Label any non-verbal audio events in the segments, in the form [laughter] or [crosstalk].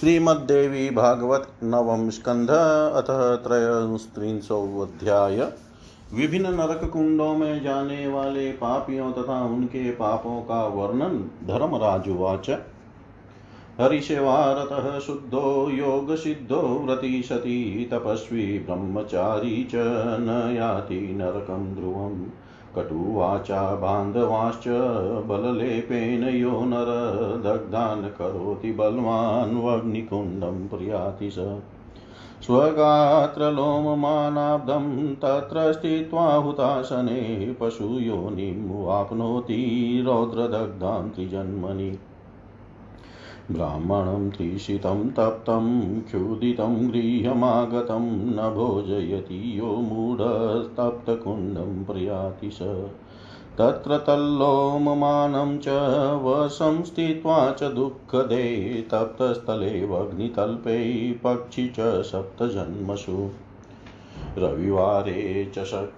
श्रीमद्देवी भागवत नवम स्कंध, अतः त्रयोस्त्रिंशोऽध्याय। विभिन्न नरक कुंडों में जाने वाले पापियों तथा उनके पापों का वर्णन धर्मराजुवाच। हरिसेवारतः शुद्धो, योगसिद्धो व्रती सती तपस्वी, ब्रह्मचारी च न याति नरकं ध्रुवम्। कटुवाचा बान्धवाश्च बललेपेन यो नर दग्धान् करोति बलवान् वग्निकुण्डं प्रयाति स। स्वगात्रलोममानाब्दं तत्र स्थित्वा हुतासने पशुयोनिमुवाप्नोति रौद्रदग्धां त्रिजन्मनि ब्राह्मणं त्रिषितं तप्तं, क्षुदितं गृह्यमागतं, न भोजयति यो मूढस्तप्तकुण्डं प्रयाति स। तत्र तल्लोममानं च वशं स्थित्वा च दुःखदे तप्तस्थले वग्नितल्पे पक्षि च सप्तजन्मसु। रविवारे च [coughs]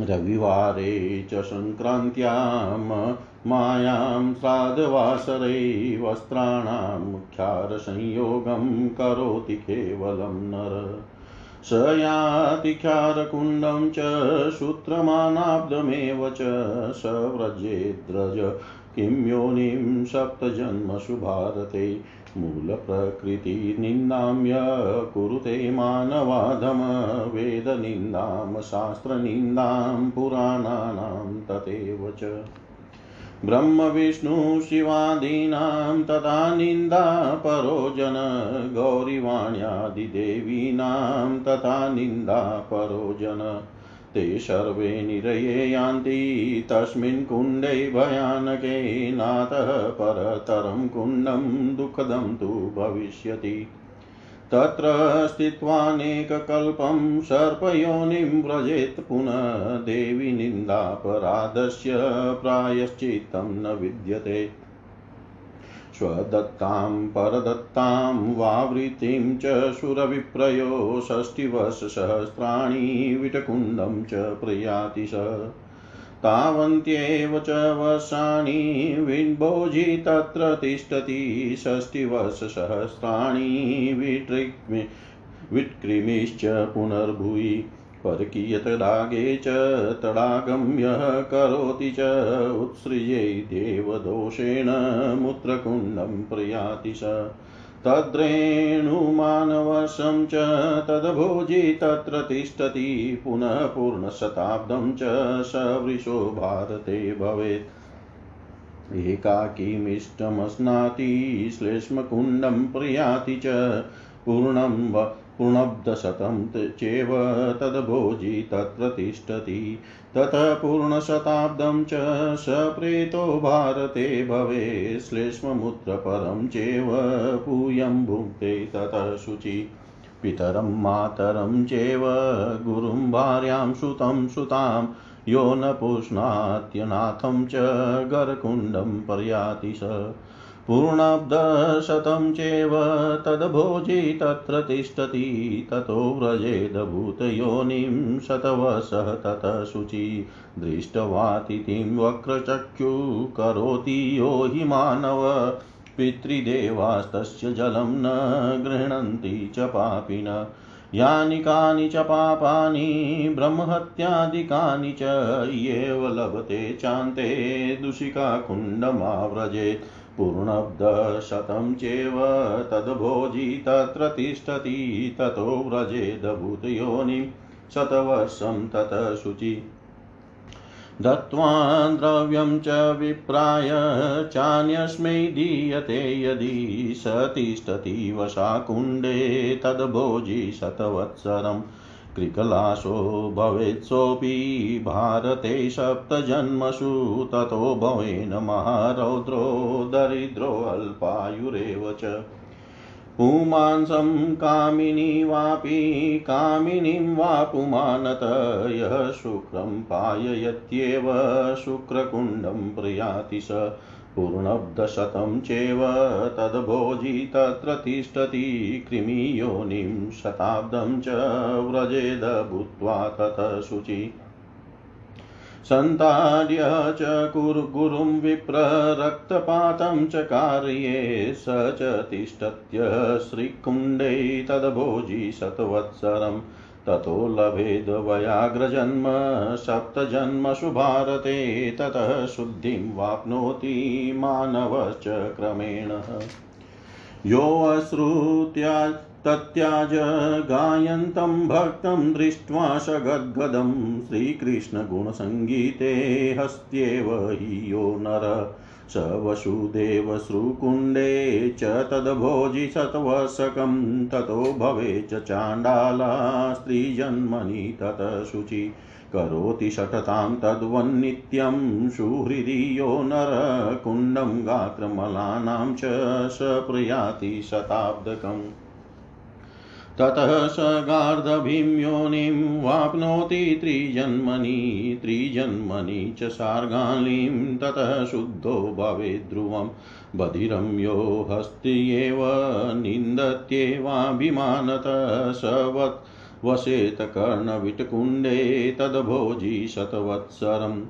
रविवारे च सङ्क्रान्त्यां मायां श्राद्धवासरे वस्त्राणां मुख्यारसंयोगं करोति केवलं नर। स याति ख्यारकुण्डं च सूत्रमानाब्दमेव च स व्रजेद्रज किं योनिं सप्तजन्मसु भारते मूलप्रकृतिनिन्दां य कुरुते मानवाधम वेदनिन्दां शास्त्रनिन्दां पुराणानां तथैव च। ब्रह्मविष्णुशिवादीनां तथा निन्दा परो जन गौरीवाण्यादिदेवीनां तथा निन्दा परो जन ते सर्वे निरये यान्ति, तस्मिन् कुण्डे भयानके नातः परतरं कुण्डं दुःखदं तु भविष्यति। तत्र स्थित्वानेककल्पं सर्पयोनिं व्रजेत् पुनः देवी निन्दापराधस्य प्रायश्चित्तं न विद्यते। स्वदत्तां, परदत्तां वावृत्तिं च सुरविप्रयो, षष्टिवर्षसहस्राणि विटकुण्डं च प्रयाति स। तावन्त्येव च वर्षाणि विन्भोजि तत्र तिष्ठति षष्टिवर्षसहस्राणि विटृक्मि विट्कृमिश्च पुनर्भुवि। परकीयतडागे च तडागं यः करोति च मूत्रकुण्डं प्रयाति स। तद्रेणुमानवशं च तद्भोजि तत्र तिष्ठति पुनः पूर्णशताब्दं च सवृशो भारते भवेत्। एकाकीमिष्टमस्नाति श्लेष्मकुण्डं प्रयाति च पूर्णं पूर्णब्दशतं चेव तद्भोजि तत्र तिष्ठति ततः पूर्णशताब्दं च स प्रेतो भारते भवे, श्लेष्ममुत्रपरं चेव पूयं भुङ्क्ते ततः शुचि पितरं मातरं चेव गुरुं भार्यां सुतं सुतां, यो न पुष्णात्यनाथं च गरकुण्डं पर्याति स। पूर्णाब्दशतं चेव तद्भोजि तत्र तिष्ठति, ततो व्रजेदभूतयोनिं शतवसः ततः शुचि। दृष्टवातिथिं वक्रचक्षु करोति यो हि मानव। पितृदेवास्तस्य जलं न गृह्णन्ति च पापिन। यानि कानि च पापानि, ब्रह्महत्यादिकानि च येव लभते चान्ते दूषिकाकुण्डमाव्रजेत् पूर्णब्दशतं चेव तद्भोजि तत्र तिष्ठति, ततो व्रजेदभूतयोनिं शतवर्षं ततः शुचि। दत्त्वा द्रव्यं च विप्राय चान्यस्मै दीयते यदि स तिष्ठति वशाकुण्डे तद्भोजि शतवत्सरम्। कृकलाशो भवेत्सोऽपि भारते सप्तजन्मसु ततो भवेन महारौद्रो दरिद्रोऽल्पायुरेव च। पुमांसं कामिनी वापि कामिनीं वा पुमानत यः शुक्रं पाययत्येव शुक्रकुण्डं प्रयाति स। पूर्णब्दशतं चेव तद्भोजि तत्र तिष्ठति कृमियोनिं शताब्दं च व्रजेद भूत्वा ततः शुचि। सन्ताड्य च कुरुगुरुं विप्ररक्तपातं च कार्ये स च तिष्ठत्य श्रीकुण्डे तद्भोजी शतवत्सरम्। ततो लभेद्वयाग्रजन्म सप्तजन्मसु भारते ततः शुद्धिं वाप्नोति मानवश्च क्रमेण योऽश्रुत्या तत्याज गायन्तं भक्तं दृष्ट्वा सगद्गदं श्रीकृष्णगुणसङ्गीते हस्त्येव हि यो नर। स वसुदेवश्रुकुण्डे च तद्भोजिशतवशकं ततो भवे च चाण्डाला स्त्रीजन्मनि तत शुचि। करोति शठतां तद्वन्नित्यं सुहृदि यो नरकुण्डं गात्रमलानां च स प्रयाति शताब्दकम्। ततः स गार्धभीं योनिं वाप्नोति त्रिजन्मनि त्रिजन्मनि च सार्गालीं, ततः शुद्धो भवेद् ध्रुवं। बधिरं यो हस्त्येव, निन्दत्येवाभिमानतः स वत् वसेत कर्णविटकुण्डे तद्भोजी शतवत्सरम्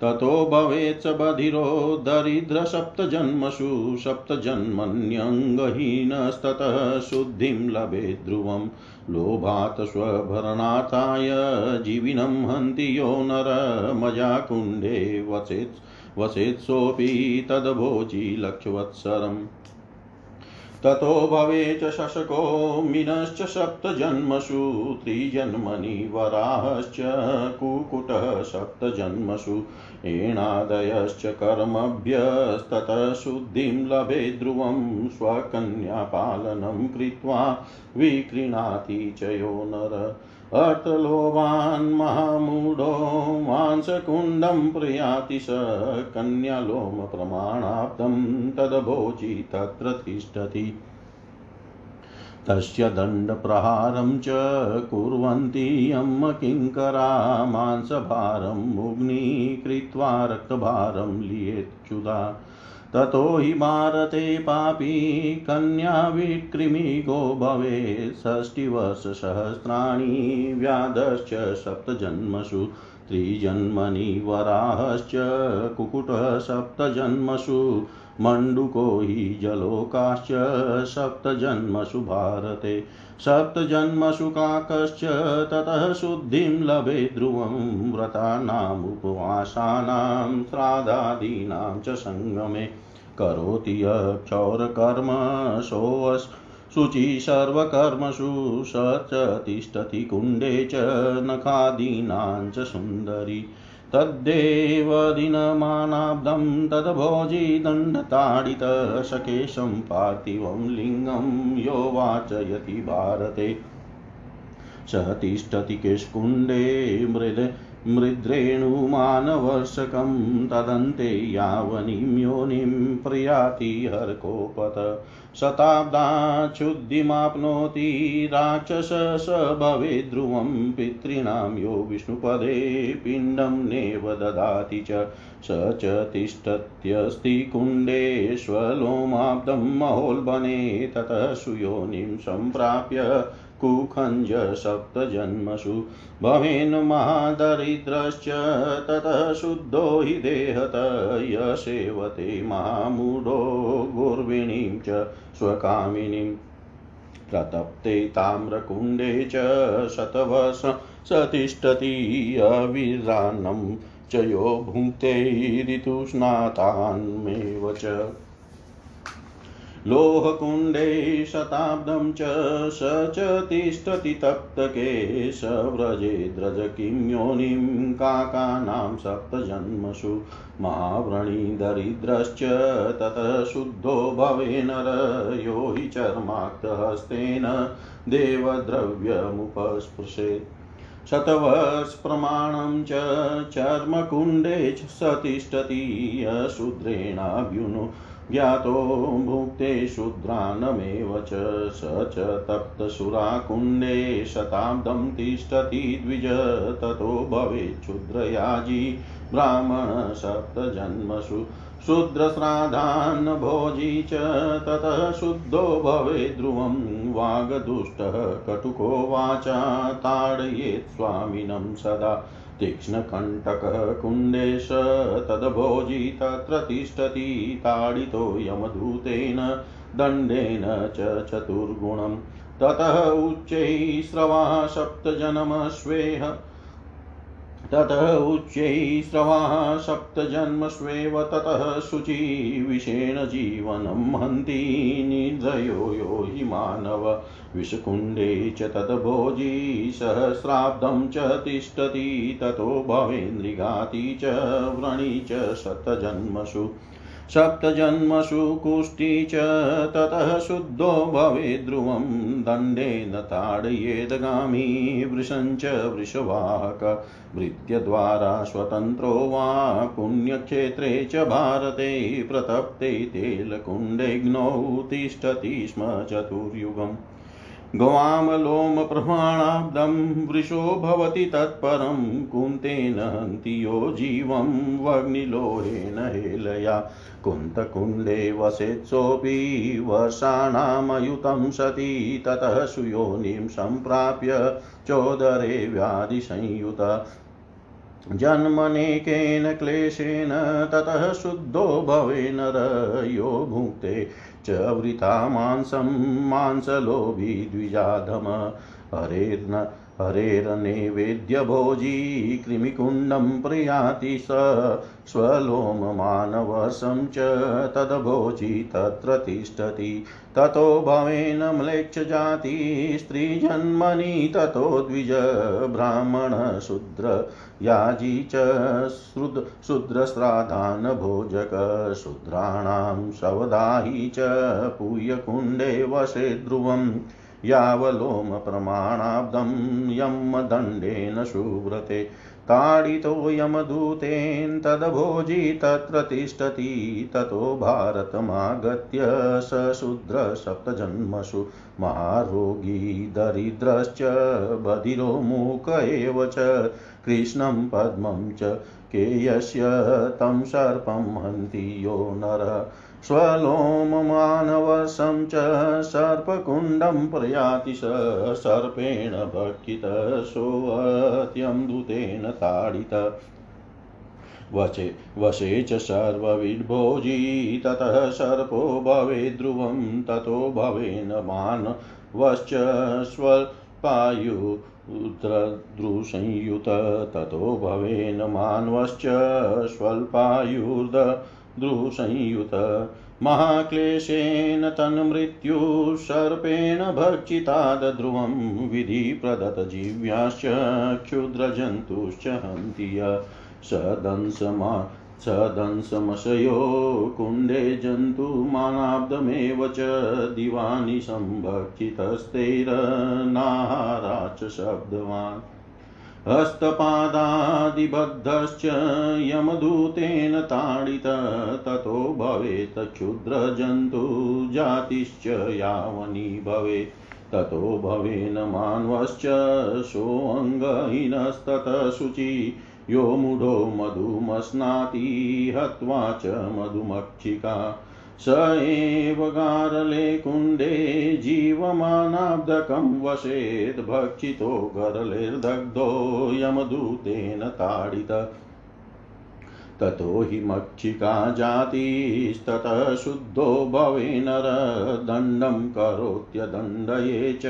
ततो भवेत् बधिरो दरिद्रसप्तजन्मसु सप्तजन्मन्यङ्गहीनस्ततः शुद्धिं लभेत् ध्रुवं। लोभात् स्वभरणार्थाय जीविनं हन्ति यो नरमजाकुण्डे वसेत् वसेत्सोऽपि तद्भोजी लक्षवत्सरम्। ततो भवे च शशको मिनश्च सप्तजन्मसु, त्रिजन्मनि वराहश्च कुकुटः सप्तजन्मसु एणादयश्च कर्मभ्यस्ततः शुद्धिं लभे ध्रुवं स्वकन्यापालनं कृत्वा विक्रीणाति च यो नर। अर्थलोभान् महामूढो मांसकुण्डं प्रयाति स कन्यालोमप्रमाणाब्दं तद्भोजि तत्र तिष्ठति। तस्य दण्डप्रहारं च कुर्वन्ति यं किङ्करा मांसभारं मुग्नीकृत्वा रक्तभारं लियेच्छुधा ततो हि भारते पापी कन्याविकृमिगो भवेत् षष्टिवर्षसहस्राणि व्याधश्च सप्तजन्मसु। त्रिजन्मनि वराहश्च कुकुटः सप्तजन्मसु मण्डुको हि जलोकाश्च सप्तजन्मसु भारते। सप्तजन्मसु काकश्च ततः शुद्धिं लभे ध्रुवं व्रतानामुपवासानां श्राद्धादीनां च सङ्गमे करोति यक्षौरकर्म सोऽस् शुचि सर्वकर्मसु स च तिष्ठति कुण्डे च नखादीनां च सुन्दरी। तद्देव दिनमानाब्दं तद्भोजी दण्डताडितशकेशं पार्थिवं लिङ्गं यो वाचयति भारते। स तिष्ठति किष्कुण्डे मृद मृद्रेणुमानवर्षकं तदन्ते यावनीं योनिं प्रयाति हर्कोपत। शताब्दाच्छुद्धिमाप्नोति राक्षस स भवेत् ध्रुवं पितॄणां यो विष्णुपदे पिण्डं नेव ददाति च स च तिष्ठत्यस्ति कुण्डेष्वलोमाब्दं महोल्बने ततः सुयोनिं सम्प्राप्य कुखञ्ज सप्तजन्मसु। भवेन् महादरिद्रश्च ततः शुद्धो हि देहत। य सेवते महामूढो गुर्विणीं च स्वकामिनीं। प्रतप्ते ताम्रकुण्डे च शतवर्ष स तिष्ठति अविरान्नं। च यो च। लोहकुण्डे शताब्दं च स च तिष्ठति तप्तके स व्रजे द्रज किं योनिं काकानां सप्तजन्मसु महाव्रणीदरिद्रश्च ततः शुद्धो भवे नर यो हि चर्माक्तहस्तेन देवद्रव्यमुपस्पृशेत् शतवर्षप्रमाणं च चर्मकुण्डे च स तिष्ठति अशूद्रेणाभ्युनु ज्ञातो भुक्ते शूद्रानमेव च स च तप्तसुराकुण्डे शताब्दं तिष्ठति द्विज ततो भवेच्छूद्रयाजी ब्राह्मणसप्तजन्मसु शूद्रश्राद्धान् भोजी च ततः शुद्धो भवे ध्रुवं वागदुष्टः कटुको वाचा ताडयेत् स्वामिनं सदा तीक्ष्णकण्टकः कुण्डेश तत्र तिष्ठति ताडितो यमदूतेन दण्डेन च चतुर्गुणं ततः उच्चैः स्रवाः सप्तजनमश्वेह ततः उच्चैः स्रवाः सप्तजन्मस्वेव ततः शुचिविषेण जीवनं हन्ति निर्दयो यो हि मानव विषकुण्डे च तद्भोजी सहस्राब्दं च तिष्ठति ततो भवेन्द्रिघाति च व्रणी च शतजन्मसु सप्तजन्मसु कुष्ठी च ततः शुद्धो भवेद्ध्रुवं दण्डेन ताडयेदगामी वृषञ्च वृषवाक भृत्यद्वारा स्वतन्त्रो वा पुण्यक्षेत्रे च भारते प्रतप्ते तेलकुण्डेऽग्नौ तिष्ठति स्म चतुर्युगम्। गवामलोमप्रमाणाब्दं वृषो भवति तत्परं, कुन्तेन हन्ति यो जीवं, वग्निलोहेन हेलया। कुन्तकुण्डे वसेत्सोऽपि वर्षाणामयुतं सति, ततः सुयोनिं सम्प्राप्य चोदरे व्याधिसंयुत। जन्मनेकेन क्लेशेन, ततः शुद्धो भवे नर यो भुक्ते च वृथा मांसं मांसलोभी द्विजाधम। हरेर्न हरेरनैवेद्यभोजी कृमिकुण्डं प्रयाति स स्वलोममानवशं च तद्भोजी तत्र तिष्ठति। ततो भवेन म्लेच्छजाति, स्त्रीजन्मनि ततो द्विज ब्राह्मणशूद्र याजी च श्रुद् भोजक शूद्राणां च पूयकुण्डे वशे ध्रुवम्। यावलोमप्रमाणाब्दं यमदण्डेन सुव्रते ताडितो यमदूतेन तद्भोजी तत्र तिष्ठति, ततो भारतमागत्य स शूद्रसप्तजन्मसु महारोगी दरिद्रश्च, बधिरो मूक एव च, कृष्णं पद्मं च, केयस्य तं सर्पं हन्ति यो नरः। स्वलोममानवशं च सर्पकुण्डं प्रयाति स सर्पेण भक्षितसोऽत्यं दूतेन ताडित। वचे वशे च सर्वविड्भोजी ततः सर्पो भवेद् ध्रुवं, ततो भवेन मानवश्च स्वल्पायुर्द्रुसंयुत ततो भवेन मानवश्च स्वल्पायुर्द द्रुसंयुत महाक्लेशेन तन्मृत्युः, सर्पेण भक्षिताद्ध्रुवं विधि प्रदत्तजीव्याश्च क्षुद्रजन्तुश्च हन्ति सदंसमा सदंसमशयो कुण्डे जन्तुमानाब्दमेव च दिवानि संभक्षितस्तैरनाहारा च शब्दवान्। हस्तपादादिबद्धश्च यमदूतेन ताडित ततो भवेत् क्षुद्रजन्तुजातिश्च यावनी भवेत् ततो भवेन मानवश्च सोऽङ्गहीनस्ततः शुचि यो मूढो मधुमस्नाति हत्वा च मधुमक्षिका स एव गारले कुण्डे जीवमानाब्धकं वशेद् भक्षितो गरलेर्दग्धो यमदूतेन ताडित। ततो हि मक्षिका जातिस्ततः शुद्धो भवे नर, दण्डं करोत्यदण्डये च,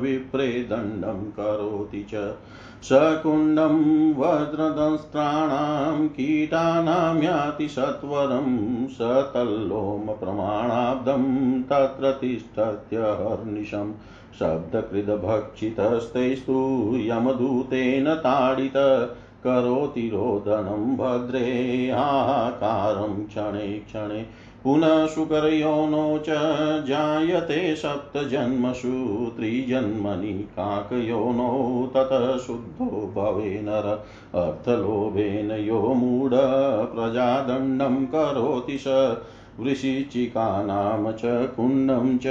विप्रे दण्डं करोति च। सकुण्डं वज्रदंस्त्राणां कीटानां याति सत्वरं स तल्लोमप्रमाणाब्दं तत्र तिष्ठत्यहर्निशम् शब्दकृदभक्षितस्तैस्तु यमदूतेन ताडित करोति रोदनं भद्रे हाहाकारं क्षणे क्षणे पुनः शुकरयोनो च जायते सप्तजन्मसु त्रिजन्मनि काकयोनौ ततः शुद्धो भवे नर अर्थलोभेन यो मूढ प्रजादण्डं करोति स वृषिचिकानां च कुण्डं च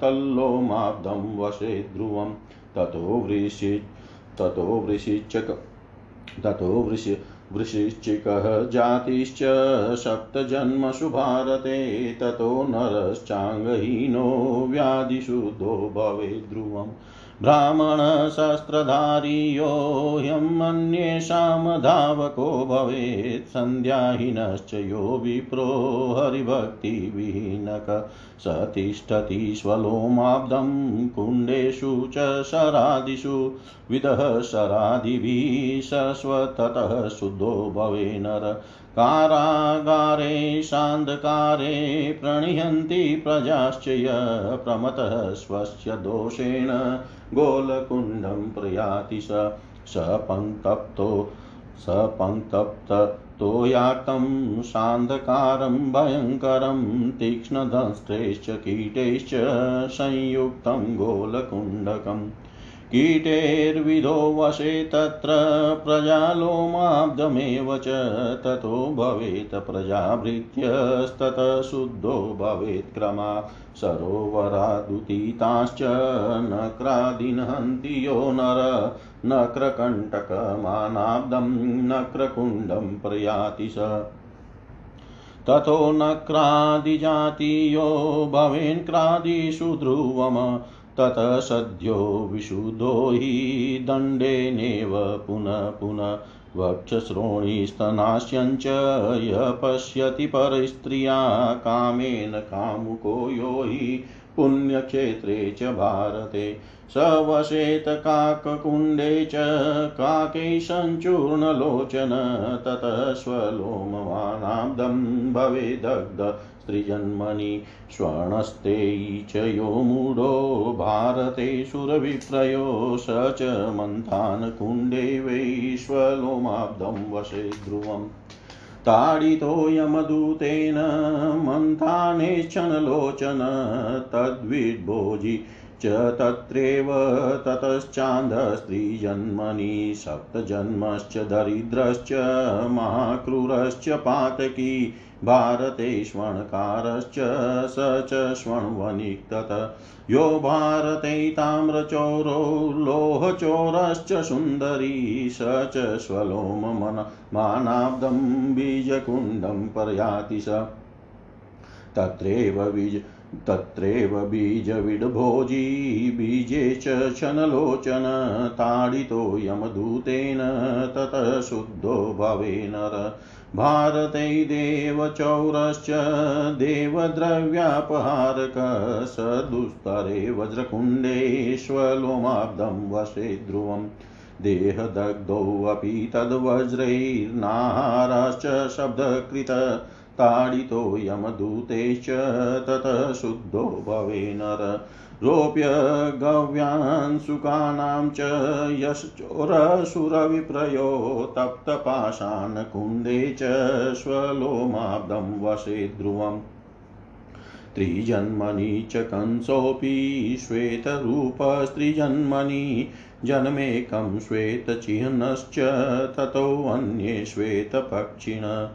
तल्लोमाब्दं वशे ध्रुवं। ततो वृषि ततो वृषिचक ततो वृषि वृश्चिकः जातिश्च सप्तजन्मसु भारते ततो नरश्चाङ्गहीनो व्याधिशुद्धो भवेत् ध्रुवम्। ब्राह्मणशस्त्रधारी यो ह्यमन्येषां धावको भवेत्, सन्ध्याहीनश्च यो विप्रो हरिभक्तिविहीनक स तिष्ठति स्वलोमाब्दं कुण्डेषु च शरादिषु विदः शरादिभिः शश्वततः शुद्धो भवे नर। कारागारे शान्धकारे प्रणिहन्ति प्रजाश्च य प्रमतः स्वस्य दोषेण गोलकुण्डं प्रयाति स। सपङ्क्तप्तो सपङ्क्तप्तोयाक्तं शान्धकारं भयङ्करं तीक्ष्णदंष्ट्रैश्च कीटैश्च संयुक्तं गोलकुण्डकम्। कीटेर्विधो वशे तत्र प्रजालोमाब्दमेव च ततो भवेत् प्रजाभृत्यस्ततः शुद्धो भवेत् क्रमा सरोवरादुतीताश्च नक्रादिनहन्ति यो नर नक्रकण्टकमानाब्दं नक्रकुण्डं प्रयाति स। ततो नक्रादिजातीयो भवेन्क्रादिषु ध्रुवम् ततः सद्यो विशुद्धो हि दण्डेनेव पुनः पुनः वक्षश्रोणीस्तनास्यञ्च यः पश्यति परस्त्रिया कामेन कामुको यो हि पुण्यक्षेत्रे च भारते। स वसेत काककुण्डे च काकै सञ्चूर्णलोचन ततः स्वलोमवानाब्दं भवेदग्ध स्त्रिजन्मनि स्वर्णस्तेयी च यो मूढो भारते सुरविप्रयो स च मन्थानकुण्डे वैश्वलोमाब्धं वशे ध्रुवम् ताडितो यमदूतेन मन्थानेच्छनलोचन तद्विद्भोजि च तत्रैव ततश्चान्धस्त्रीजन्मनि सप्तजन्मश्च दरिद्रश्च महाक्रूरश्च पातकी भारते स्वर्णकारश्च स च स्वर्णवनिक्तत यो भारते ताम्रचोरो लोहचोरश्च सुन्दरी स च स्वलोममन बीजकुण्डं प्रयाति स। तत्रैव बीज तत्रैव बीजविड्भोजी, बीजे च क्षणलोचन ताडितो यमदूतेन ततः शुद्धो भवे नर। भारते देवचौरश्च, देवद्रव्यापहारक स दुस्तरे वज्रकुण्डेष्वलोमाब्दं वशे ध्रुवम् देहदग्धोऽपि तद्वज्रैर्नाहारश्च शब्दकृत ताडितो यमदूतेश्च ततः शुद्धो भवे नर। रोप्य गव्यांशुकानां च यश्चोरसुरविप्रयो तप्तपाषाणकुण्डे च स्वलोमाब्दं वशे ध्रुवम्। त्रिजन्मनि च कंसोऽपि श्वेतरूपस्त्रिजन्मनि जन्मेकं श्वेतचिह्नश्च ततोऽन्ये श्वेतपक्षिण।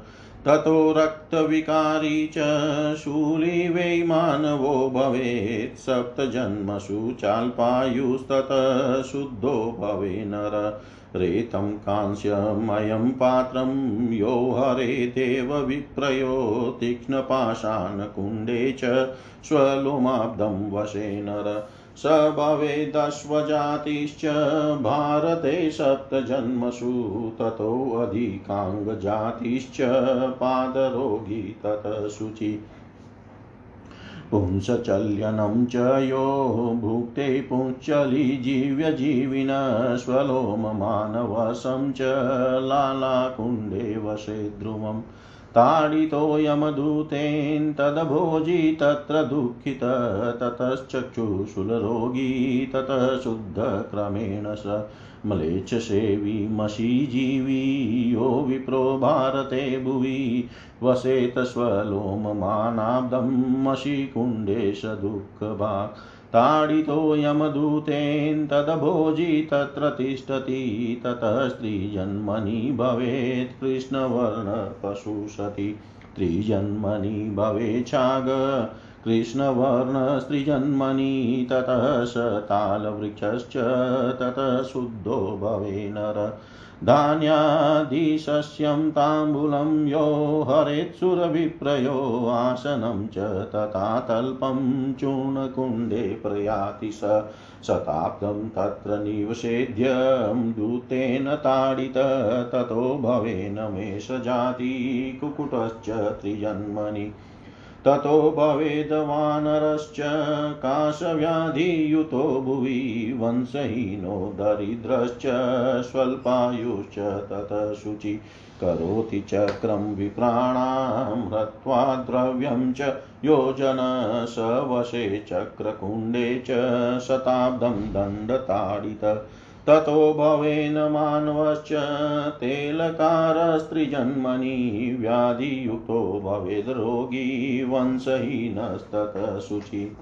ततो रक्तविकारी च शूली मानवो भवेत्, सप्तजन्मसु चाल्पायुस्ततः शुद्धो भवे नर। रेतं कांस्यमयं पात्रं यो हरेदेव विप्रयो, तीक्ष्णपाषाणकुण्डे च स्वलोमाब्दं वशे नर। स भवेदश्वजातिश्च भारते सप्तजन्मसु ततोऽधिकाङ्गजातिश्च पादरोगी ततः शुचि। पुंसचल्यनं च यो भुक्ते पुंश्चलिजीव्यजीविन स्वलोममानवशं च लालाकुण्डे वशे ध्रुवम्। ताडितो यमदूतेन तदभोजी तत्र दुःखित ततश्चक्षुशूलरोगी ततः शुद्धक्रमेण स म्लेच्छसेवी मशीजीवी यो विप्रो भारते भुवि वसेत स्वलोममानाब्दं मशीकुण्डेश दुःखभाक् ताडितो यमदूतेन तदभोजी तत्र तिष्ठति, ततः स्त्रीजन्मनि भवेत् कृष्णवर्णपशु सति त्रिजन्मनि भवेच्छाग कृष्णवर्णस्त्रिजन्मनि ततः स तालवृक्षश्च ततः शुद्धो भवे नर। धान्यादिशस्यं ताम्बूलं यो हरेत्सुरविप्रयो आसनं च तथा तल्पं चूर्णकुण्डे प्रयाति स शताब्दं तत्र निवसेद्यं दूतेन ताडित ततो भवेन मेषजाति कुकुटश्च त्रिजन्मनि ततो भवेद्वानरश्च काशव्याधियुतो भुवि वंशहीनो दरिद्रश्च स्वल्पायुश्च ततः शुचि करोति चक्रं विप्राणां हत्वा द्रव्यं च योजन स चक्रकुण्डे च शताब्दं दण्डताडित ततो भवेन मानवश्च तेलकारस्त्रिजन्मनि व्याधियुक्तो भवेद्रोगी वंशहीनस्ततः शुचि।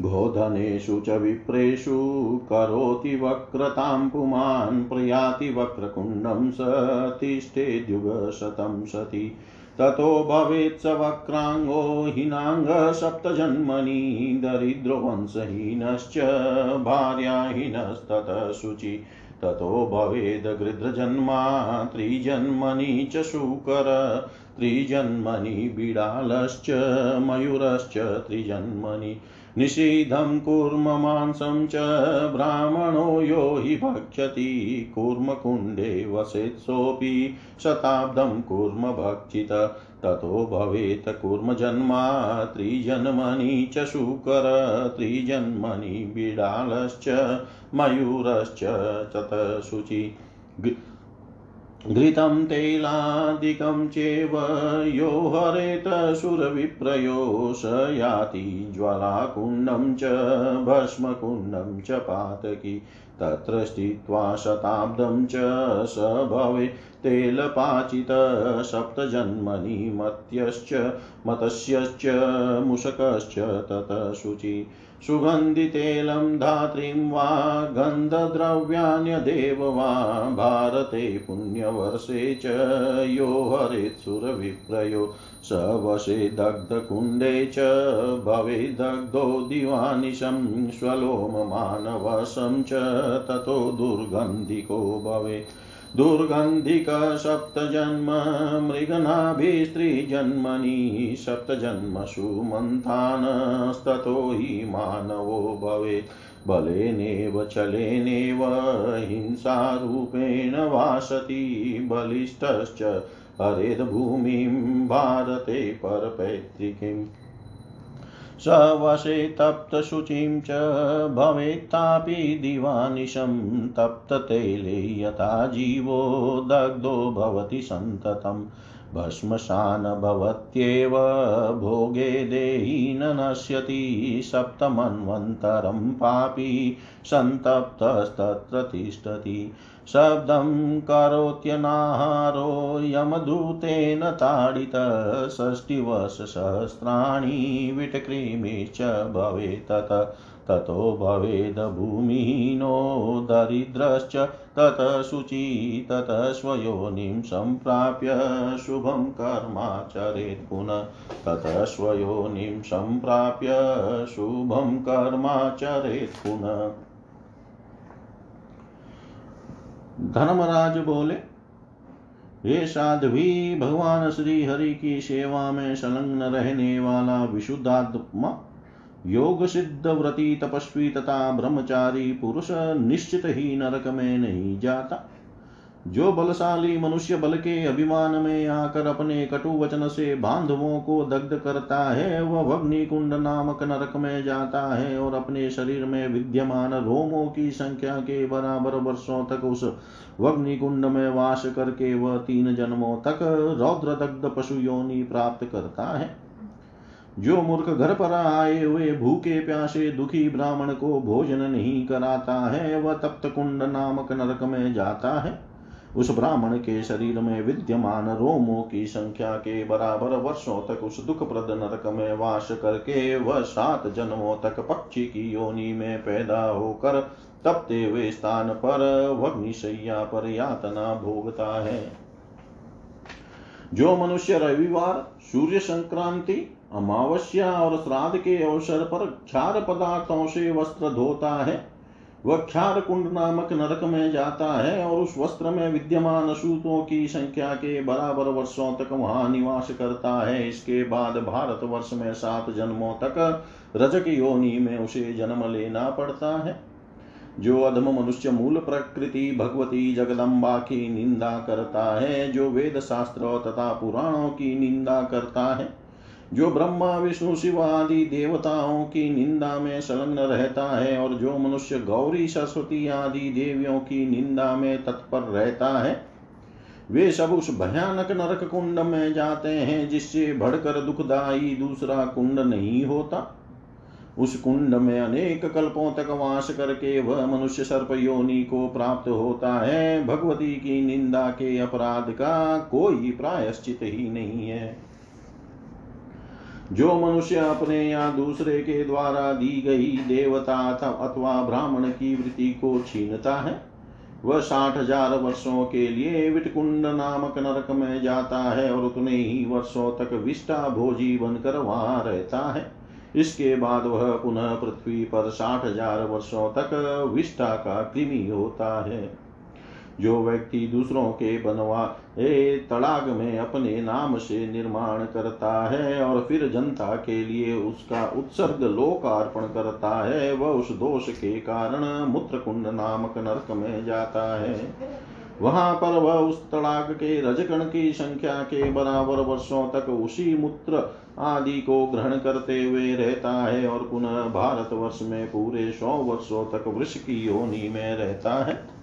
गोधनेषु च विप्रेषु करोति वक्रतां पुमान्, प्रयाति वक्रकुण्डं स तिष्ठेद्युगशतं सति। ततो भवेत् स वक्राङ्गो हिनाङ्गसप्तजन्मनि दरिद्रवंशहीनश्च भार्याहीनस्ततः शुचि। ततो भवेद् गृध्रजन्मा त्रिजन्मनि च शूकर, त्रिजन्मनि बिडालश्च मयूरश्च त्रिजन्मनि निषिधं कूर्ममांसं च ब्राह्मणो यो हि भक्षति। कूर्मकुण्डे वसेत्सोऽपि शताब्दं कूर्म भक्षित। ततो भवेत् कूर्मजन्मा त्रिजन्मनि च शूकर। त्रिजन्मनि बिडालश्च मयूरश्च चतशुचि। घृतं तैलादिकं चैव यो हरेत सुरविप्रयो स याति ज्वालाकुण्डं च भस्मकुण्डं च पातकी, तत्र स्थित्वा शताब्दं च स भवे तेलपाचित सप्तजन्मनि मत्यश्च, मतस्यश्च, मूषकश्च ततः शुचि। सुगन्धितैलं धात्रीं वा गन्धद्रव्याण्यदेव वा भारते पुण्यवर्षे च यो हरेत्सुरविप्रयो। स वशे दग्धकुण्डे च भवेदग्धो दिवानिशं, स्वलोममानवशं च ततो दुर्गन्धिको भवेत् दुर्गन्धिकसप्तजन्म मृगनाभिस्त्रिजन्मनि सप्तजन्मसु मन्थानस्ततो हि मानवो भवेत्। बलेनेव, चलेनेव, हिंसारूपेण वासति बलिष्ठश्च। हरेद्भूमिं भारते परपैतृकीम्। स वशे तप्तशुचिं च भवेत्तापि दिवानिशं तप्ततैले यथा जीवो दग्धो भवति सन्ततम् भस्मशान भवत्येव भोगे देही न नश्यति सप्तमन्वन्तरं पापी सन्तप्तस्तत्र तिष्ठति। शब्दं करोत्यनाहारो यमदूतेन ताडितः षष्टिवर्षसहस्राणि विटक्रीमिश्च भवेत् ततो भवेद् भूमिहीनो दरिद्रश्च ततः शुचि ततः स्वयोनिं सम्प्राप्य शुभं कर्माचरेत् पुनः। ततः स्वयोनिं सम्प्राप्य शुभं कर्माचरेत् पुनः। धर्मराज बोले, हे साध्वी, भगवान श्री हरि की सेवा में संलग्न रहने वाला विशुद्धात्मा, योग सिद्ध व्रती तपस्वी तथा ब्रह्मचारी पुरुष निश्चित ही नरक में नहीं जाता। जो बलशाली मनुष्य बल के अभिमान में आकर अपने कटु वचन से बांधवों को दग्ध करता है, वह अग्नि कुंड नामक नरक में जाता है और अपने शरीर में विद्यमान रोमों की संख्या के बराबर वर्षों तक उस वग्नि कुंड में वास करके वह तीन जन्मों तक रौद्र दग्ध पशु योनि प्राप्त करता है। जो मूर्ख घर पर आए हुए भूखे प्यासे दुखी ब्राह्मण को भोजन नहीं कराता है, वह तप्त कुंड नामक नरक में जाता है। उस ब्राह्मण के शरीर में विद्यमान रोमों की संख्या के बराबर वर्षों तक उस दुखप्रद नरक में वास करके वह सात जन्मों तक पक्षी की योनि में पैदा होकर तपते हुए स्थान पर वग्निशैया पर यातना भोगता है। जो मनुष्य रविवार, सूर्य संक्रांति, अमावस्या और श्राद्ध के अवसर पर क्षार पदार्थों से वस्त्र धोता है वह क्षार कुंड नामक नरक में जाता है और उस वस्त्र में विद्यमान सूतों की संख्या के बराबर वर्षों तक वहाँ निवास करता है। इसके बाद भारत वर्ष में सात जन्मों तक रजक योनि में उसे जन्म लेना पड़ता है। जो अधम मनुष्य मूल प्रकृति भगवती जगदम्बा की निंदा करता है, जो वेद शास्त्र तथा पुराणों की निंदा करता है। जो ब्रह्मा, विष्णु, शिव आदि देवताओं की निंदा में संलग्न रहता है और जो मनुष्य गौरी, सरस्वती आदि देवियों की निंदा में तत्पर रहता है, वे सब उस भयानक नरक कुंड में जाते हैं, जिससे भड़कर दुखदायी दूसरा कुंड नहीं होता। उस कुंड में अनेक कल्पों तक वास करके वह मनुष्य सर्प योनि को प्राप्त होता है। भगवती की निंदा के अपराध का कोई प्रायश्चित ही नहीं है। जो मनुष्य अपने या दूसरे के द्वारा दी गई देवता अथवा ब्राह्मण की वृत्ति को छीनता है, वह साठ हज़ार वर्षों के लिए विटकुंड नामक नरक में जाता है और उतने ही वर्षों तक विष्टा भोजी बनकर वहाँ रहता है। इसके बाद वह पुनः पृथ्वी पर साठ हज़ार वर्षों तक विष्टा का कृमि होता है। जो व्यक्ति दूसरों के बनवाए तड़ाग में अपने नाम से निर्माण करता है और फिर जनता के लिए उसका उत्सर्ग लोकार्पण करता है, वह उस दोष के कारण मूत्रकुंड नामक नरक में जाता है। वहाँ पर वह उस तड़ाग के रजकण की संख्या के बराबर वर्षों तक उसी मूत्र आदि को ग्रहण करते हुए रहता है और पुनः भारत वर्ष में पूरे सौ वर्षों तक वृक्ष की योनि में रहता है।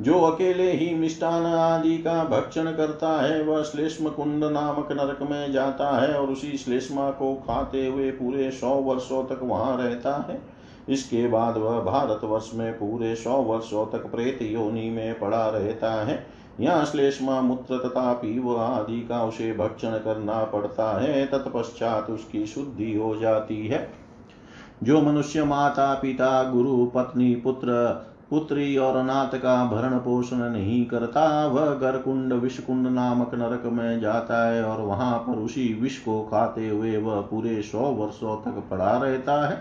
जो अकेले ही मिष्टान आदि का भक्षण करता है, वह श्लेष्म कुंड नामक नरक में जाता है और उसी श्लेष्मा को खाते हुए पूरे सौ वर्षों तक वहाँ रहता है। इसके बाद वह भारत वर्ष में पूरे सौ वर्षों तक प्रेत योनि में पड़ा रहता है। यहाँ श्लेष्मा, मूत्र तथा पीव आदि का उसे भक्षण करना पड़ता है। तत्पश्चात उसकी शुद्धि हो जाती है। जो मनुष्य माता पिता, गुरु, पत्नी, पुत्र पुत्री और अनाथ का भरण पोषण नहीं करता, वह गरकुंड विषकुंड नामक नरक में जाता है और वहाँ पर उसी विष को खाते हुए वह पूरे सौ वर्षों तक पड़ा रहता है।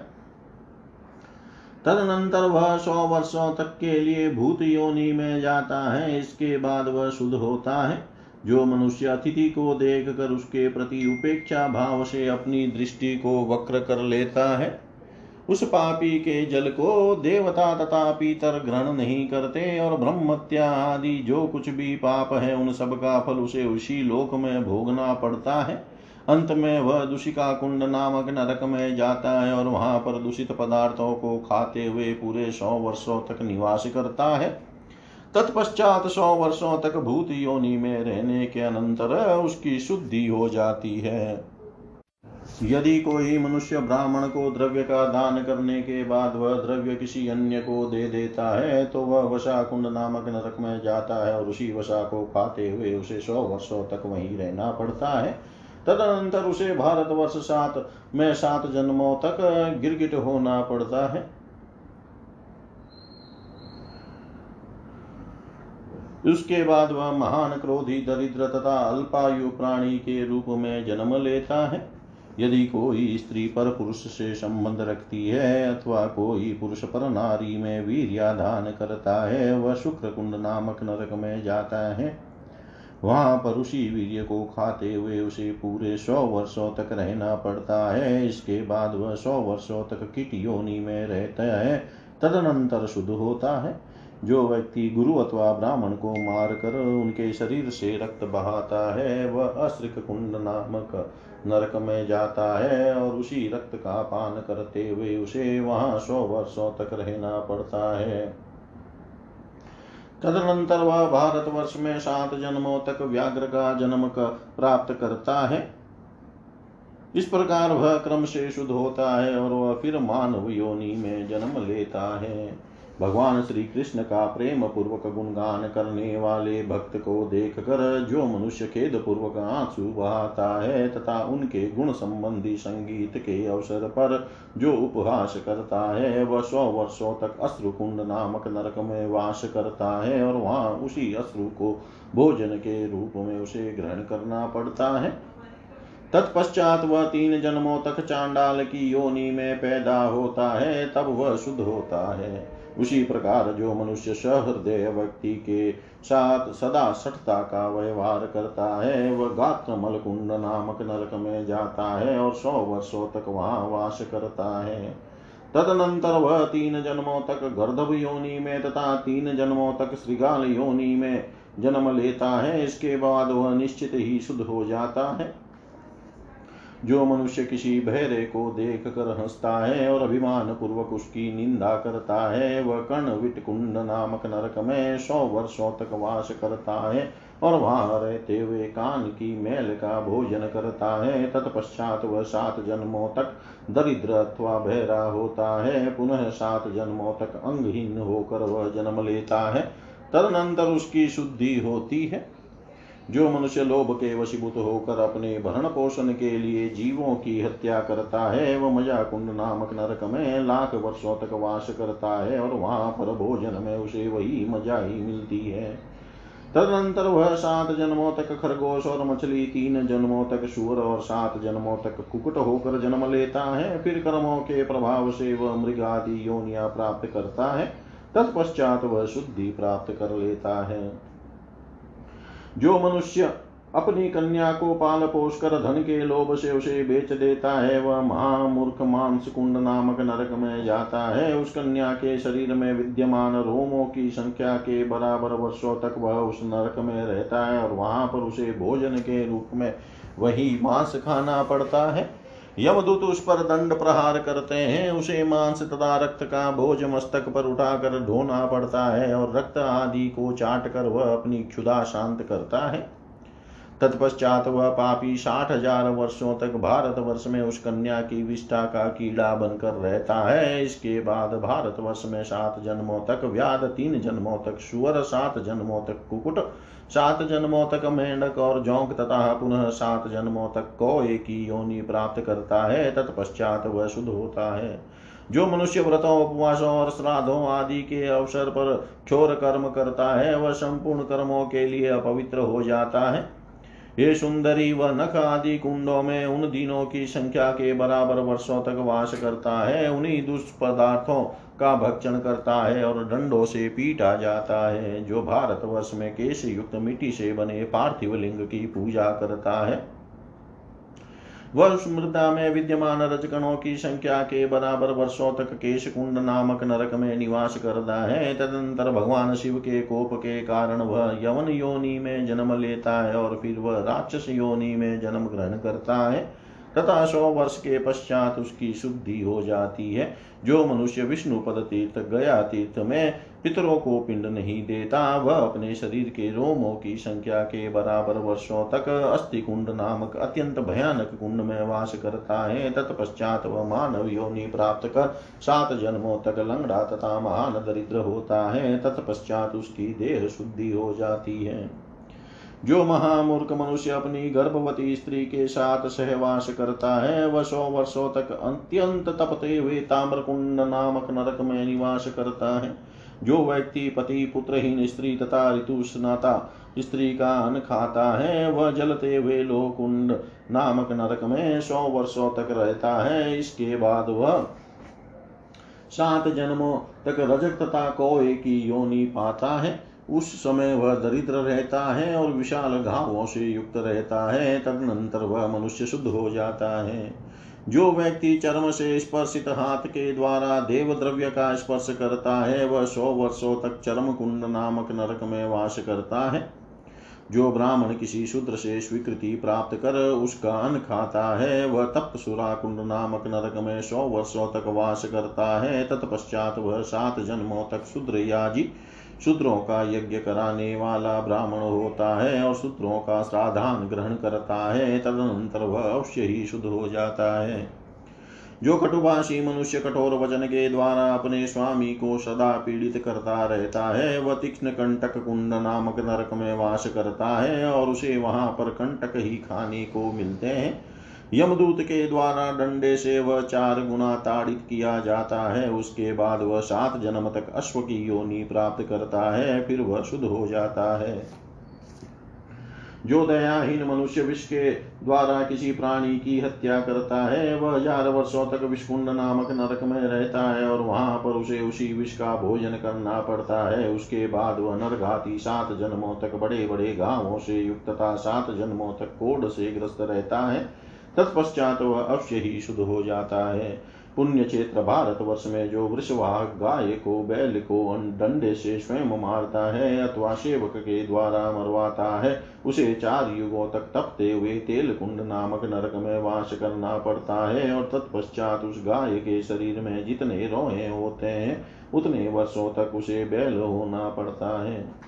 तदनंतर वह सौ वर्षों तक के लिए भूत योनि में जाता है, इसके बाद वह शुद्ध होता है। जो मनुष्य अतिथि को देख कर उसके प्रति उपेक्षा भाव से अपनी दृष्टि को वक्र कर लेता है उस पापी के जल को देवता तथा पीतर ग्रहण नहीं करते और ब्रह्मत्या आदि जो कुछ भी पाप है, उन सब का फल उसे उसी लोक में भोगना पड़ता है। अंत में वह दूषिका कुंड नामक नरक में जाता है और वहाँ पर दूषित पदार्थों को खाते हुए पूरे सौ वर्षों तक निवास करता है। तत्पश्चात सौ वर्षों तक भूत योनि में रहने के अनंतर उसकी शुद्धि हो जाती है। यदि कोई मनुष्य ब्राह्मण को द्रव्य का दान करने के बाद वह द्रव्य किसी अन्य को दे देता है तो वह वशा कुंड नामक नरक में जाता है और उसी वशा को खाते हुए उसे सौ वर्षों तक वहीं रहना पड़ता है। तदनंतर उसे भारत वर्ष सात में सात जन्मों तक गिरगिट होना पड़ता है। उसके बाद वह महान क्रोधी दरिद्र तथा अल्पायु प्राणी के रूप में जन्म लेता है। यदि कोई स्त्री पर पुरुष से संबंध रखती है अथवा कोई पुरुष पर नारी में वीर्याधान करता है, वह शुक्र कुंड नामक नरक में जाता है। वहाँ पर उसी वीर्य को खाते हुए उसे पूरे सौ वर्षों तक रहना पड़ता है। इसके बाद वह सौ वर्षों तक किट योनि में रहता है। तदनंतर शुद्ध होता है। जो व्यक्ति गुरु अथवा ब्राह्मण को मार कर उनके शरीर से रक्त बहाता है, वह अश्रिक कुंड नामक नरक में जाता है और उसी रक्त का पान करते हुए उसे वहाँ सौ वर्षों तक रहना पड़ता है। तदनंतर वह भारत वर्ष में सात जन्मों तक व्याघ्र का जन्म कर प्राप्त करता है। इस प्रकार वह क्रम से शुद्ध होता है और वह फिर मानव योनि में जन्म लेता है। भगवान श्री कृष्ण का प्रेम पूर्वक गुणगान करने वाले भक्त को देख कर जो मनुष्य खेद पूर्वक आँसू बहाता है तथा उनके गुण संबंधी संगीत के अवसर पर जो उपहास करता है, वह सौ वर्षों तक अश्रुकुंड नामक नरक में वास करता है और वहाँ उसी अश्रु को भोजन के रूप में उसे ग्रहण करना पड़ता है। तत्पश्चात वह तीन जन्मों तक चांडाल की योनि में पैदा होता है, तब वह शुद्ध होता है। उसी प्रकार जो मनुष्य सहृदय व्यक्ति के साथ सदा सठता का व्यवहार करता है, वह गात्र मलकुंड नामक नरक में जाता है और सौ वर्षों तक वहाँ वास करता है। तदनंतर वह तीन जन्मों तक गर्दभ योनि में तथा तीन जन्मों तक श्रीगाल योनि में जन्म लेता है। इसके बाद वह निश्चित ही शुद्ध हो जाता है। जो मनुष्य किसी बहरे को देख कर हंसता है और अभिमान पूर्वक उसकी निंदा करता है, वह कर्ण विटकुंड नामक नरक में सौ वर्षों तक वास करता है और वहाँ रहते हुए कान की मेल का भोजन करता है। तत्पश्चात वह सात जन्मों तक दरिद्र अथवा बहरा होता है। पुनः सात जन्मों तक अंगहीन होकर वह जन्म लेता है। तदनंतर उसकी शुद्धि होती है। जो मनुष्य लोभ के वशीभूत होकर अपने भरण पोषण के लिए जीवों की हत्या करता है, वह मज़ा कुंड नामक नरक में लाख वर्षों तक वास करता है और वहाँ पर भोजन में उसे वही मज़ा ही मिलती है। तदनंतर वह सात जन्मों तक खरगोश और मछली, तीन जन्मों तक सुअर और सात जन्मों तक कुकुट होकर जन्म लेता है। फिर कर्मों के प्रभाव से वह मृग आदि योनिया प्राप्त करता है। तत्पश्चात वह शुद्धि प्राप्त कर लेता है। जो मनुष्य अपनी कन्या को पाल पोष कर धन के लोभ से उसे बेच देता है, वह महामूर्ख मांस कुंड नामक नरक में जाता है। उस कन्या के शरीर में विद्यमान रोमों की संख्या के बराबर वर्षों तक वह उस नरक में रहता है और वहाँ पर उसे भोजन के रूप में वही मांस खाना पड़ता है। यमदूत उस पर दंड प्रहार करते हैं। उसे मांस तथा रक्त का भोज मस्तक पर उठाकर ढोना पड़ता है और रक्त आदि को चाट कर वह अपनी क्षुदा शांत करता है। तत्पश्चात वह पापी साठ हज़ार वर्षों तक भारत वर्ष में उस कन्या की विष्ठा का कीड़ा बनकर रहता है। इसके बाद भारत वर्ष में सात जन्मों तक व्याध, तीन जन्मों तक सुअर, सात जन्मों तक कुकुट, सात जन्मों तक मेंढक और जोंक तथा पुनः सात जन्मों तक कोए की योनि प्राप्त करता है। तत्पश्चात वह शुद्ध होता है। जो मनुष्य व्रतों, उपवासों और श्राद्धों आदि के अवसर पर छोर कर्म करता है, वह संपूर्ण कर्मों के लिए अपवित्र हो जाता है। ये सुंदरी व नख आदि कुंडों में उन दिनों की संख्या के बराबर वर्षों तक वास करता है। उन्हीं दुष्पदार्थों का भक्षण करता है और डंडों से पीटा जाता है, जो भारतवर्ष में केश युक्त मिट्टी से बने पार्थिव लिंग की पूजा करता है। वह उस में विद्यमान रजकणों की संख्या के बराबर वर्षों तक केश कुंड नामक नरक में निवास करता है। तदंतर भगवान शिव के कोप के कारण वह यवन योनि में जन्म लेता है और फिर वह राक्षस योनि में जन्म ग्रहण करता है। तथा सौ वर्ष के पश्चात उसकी शुद्धि हो जाती है। जो मनुष्य विष्णु पद तीर्थ गया तीर्थ में पितरों को पिंड नहीं देता। वह अपने शरीर के रोमों की संख्या के बराबर वर्षों तक अस्थि कुंड नामक अत्यंत भयानक कुंड में वास करता है। तत्पश्चात वह मानव योनि प्राप्त कर सात जन्मों तक लंगड़ा तथा महान दरिद्र होता है। तत्पश्चात उसकी देह शुद्धि हो जाती है। जो महामूर्ख मनुष्य अपनी गर्भवती स्त्री के साथ सहवास करता है, वह सौ वर्षों तक अत्यंत तपते हुए ताम्रकुंड नामक नरक में निवास करता है। जो व्यक्ति पति, पुत्रहीन, स्त्री तथा ऋतु स्नाता, स्त्री का अन्न खाता है, वह जलते हुए लोकुंड नामक नरक में सौ वर्षों तक रहता है। इसके बाद वह सात जन्मों तक रजक तथा कोए की योनि पाता है। उस समय वह दरिद्र रहता है और विशाल घावों से युक्त रहता है। तदनंतर वह मनुष्य शुद्ध हो जाता है। जो व्यक्ति चर्म से स्पर्शित हाथ के द्वारा देव द्रव्य का स्पर्श करता है, वह सौ वर्षों तक चरम कुंड नामक नरक में वास करता है। जो ब्राह्मण किसी शूद्र से स्वीकृति प्राप्त कर उसका अन्न खाता है, वह तप सुरा कुंड नामक नरक में सौ वर्षों तक वास करता है। तत्पश्चात वह सात जन्मों तक शूद्र याजी शूद्रों का यज्ञ कराने वाला ब्राह्मण होता है और शूद्रों का श्राद्धान ग्रहण करता है, तदनंतर वह अवश्य ही शुद्ध हो जाता है। जो कटुभाषी मनुष्य कठोर वचन के द्वारा अपने स्वामी को सदा पीड़ित करता रहता है, वह तीक्ष्ण कंटक कुंड नामक नरक में वास करता है और उसे वहाँ पर कंटक ही खाने को मिलते हैं। यमदूत के द्वारा डंडे से वह चार गुना ताड़ित किया जाता है। उसके बाद वह सात जन्म तक अश्व की योनि प्राप्त करता है, फिर वह शुद्ध हो जाता है। जो दयाहीन मनुष्य विष के द्वारा किसी प्राणी की हत्या करता है, वह हज़ार वर्षों तक विष्कुंड नामक नरक में रहता है और वहाँ पर उसे उसी विष का भोजन करना पड़ता है। उसके बाद वह नरघाती सात जन्मों तक बड़े बड़े घावों से युक्त तथा सात जन्मों तक कोड से ग्रस्त रहता है। तत्पश्चात वह अवश्य ही शुद्ध हो जाता है। पुण्य क्षेत्र भारत वर्ष में जो वृषवाह गाय को, बैल को डंडे से स्वयं मारता है अथवा सेवक के द्वारा मरवाता है, उसे चार युगों तक तपते हुए तेल कुंड नामक नरक में वास करना पड़ता है और तत्पश्चात उस गाय के शरीर में जितने रोहे होते हैं, उतने वर्षों तक उसे बैल होना पड़ता है।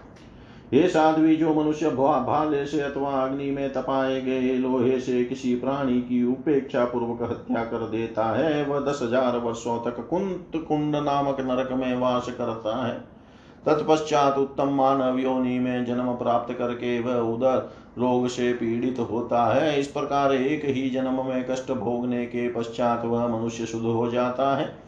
हे साध्वी, जो मनुष्य भाले से अथवा अग्नि में तपाए गए लोहे से किसी प्राणी की उपेक्षा पूर्वक हत्या कर देता है, वह दस हज़ार वर्षो तक कुंत कुंड नामक नरक में वास करता है। तत्पश्चात उत्तम मानव योनि में जन्म प्राप्त करके वह उदर रोग से पीड़ित होता है। इस प्रकार एक ही जन्म में कष्ट भोगने के पश्चात वह मनुष्य शुद्ध हो जाता है।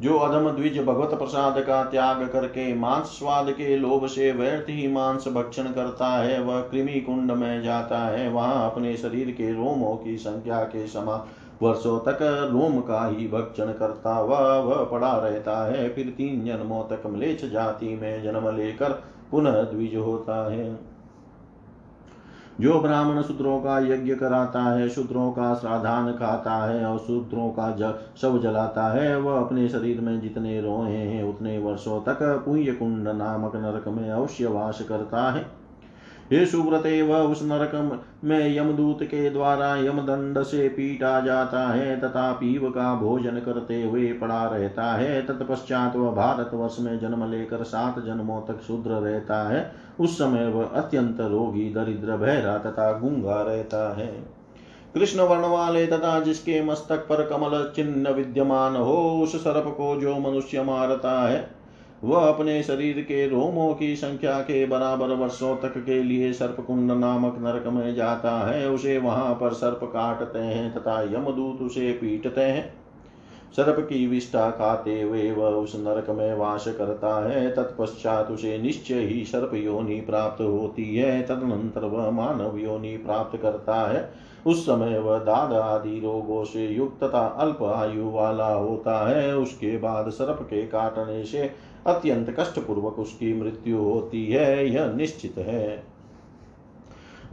जो अधम द्विज भगवत प्रसाद का त्याग करके मांस स्वाद के लोभ से व्यर्थ ही मांस भक्षण करता है, वह कृमि कुंड में जाता है। वहाँ अपने शरीर के रोमों की संख्या के समा वर्षों तक रोम का ही भक्षण करता वह वह पड़ा रहता है। फिर तीन जन्मों तक मलेच्छ जाति में जन्म लेकर पुनः द्विज होता है। जो ब्राह्मण शूद्रों का यज्ञ कराता है शूद्रों का श्राधान खाता है और शूद्रों का ज, शव जलाता है वह अपने शरीर में जितने रोए हैं उतने वर्षों तक पुण्य कुंड नामक नरक में अवश्य वास करता है। हे सुव्रते वह उस नरक में यमदूत के द्वारा यमदंड से पीटा जाता है तथा पीव का भोजन करते हुए पड़ा रहता है, तत्पश्चात वह भारत वर्ष में जन्म लेकर सात जन्मों तक शुद्र रहता है। उस समय वह अत्यंत रोगी, दरिद्र, बहरा तथा गूँगा रहता है। कृष्ण वर्ण वाले तथा जिसके मस्तक पर कमल चिन्ह विद्यमान हो, उस सर्प को जो मनुष्य मारता है वह अपने शरीर के रोमों की संख्या के बराबर वर्षों तक के लिए सर्पकुंड नामक नरक में जाता है, उसे वहाँ पर सर्प काटते हैं तथा यमदूत उसे पीटते हैं। सर्प की विष्ठा खाते हुए वह उस नरक में वास करता है तत्पश्चात उसे निश्चय ही सर्प योनि प्राप्त होती है, तदनंतर वह मानव योनि प्राप्त करता है उस समय वह दाद आदि रोगों से युक्त तथा अल्प आयु वाला होता है, उसके बाद सर्प के काटने से अत्यंत कष्ट पूर्वक उसकी मृत्यु होती है, यह निश्चित है।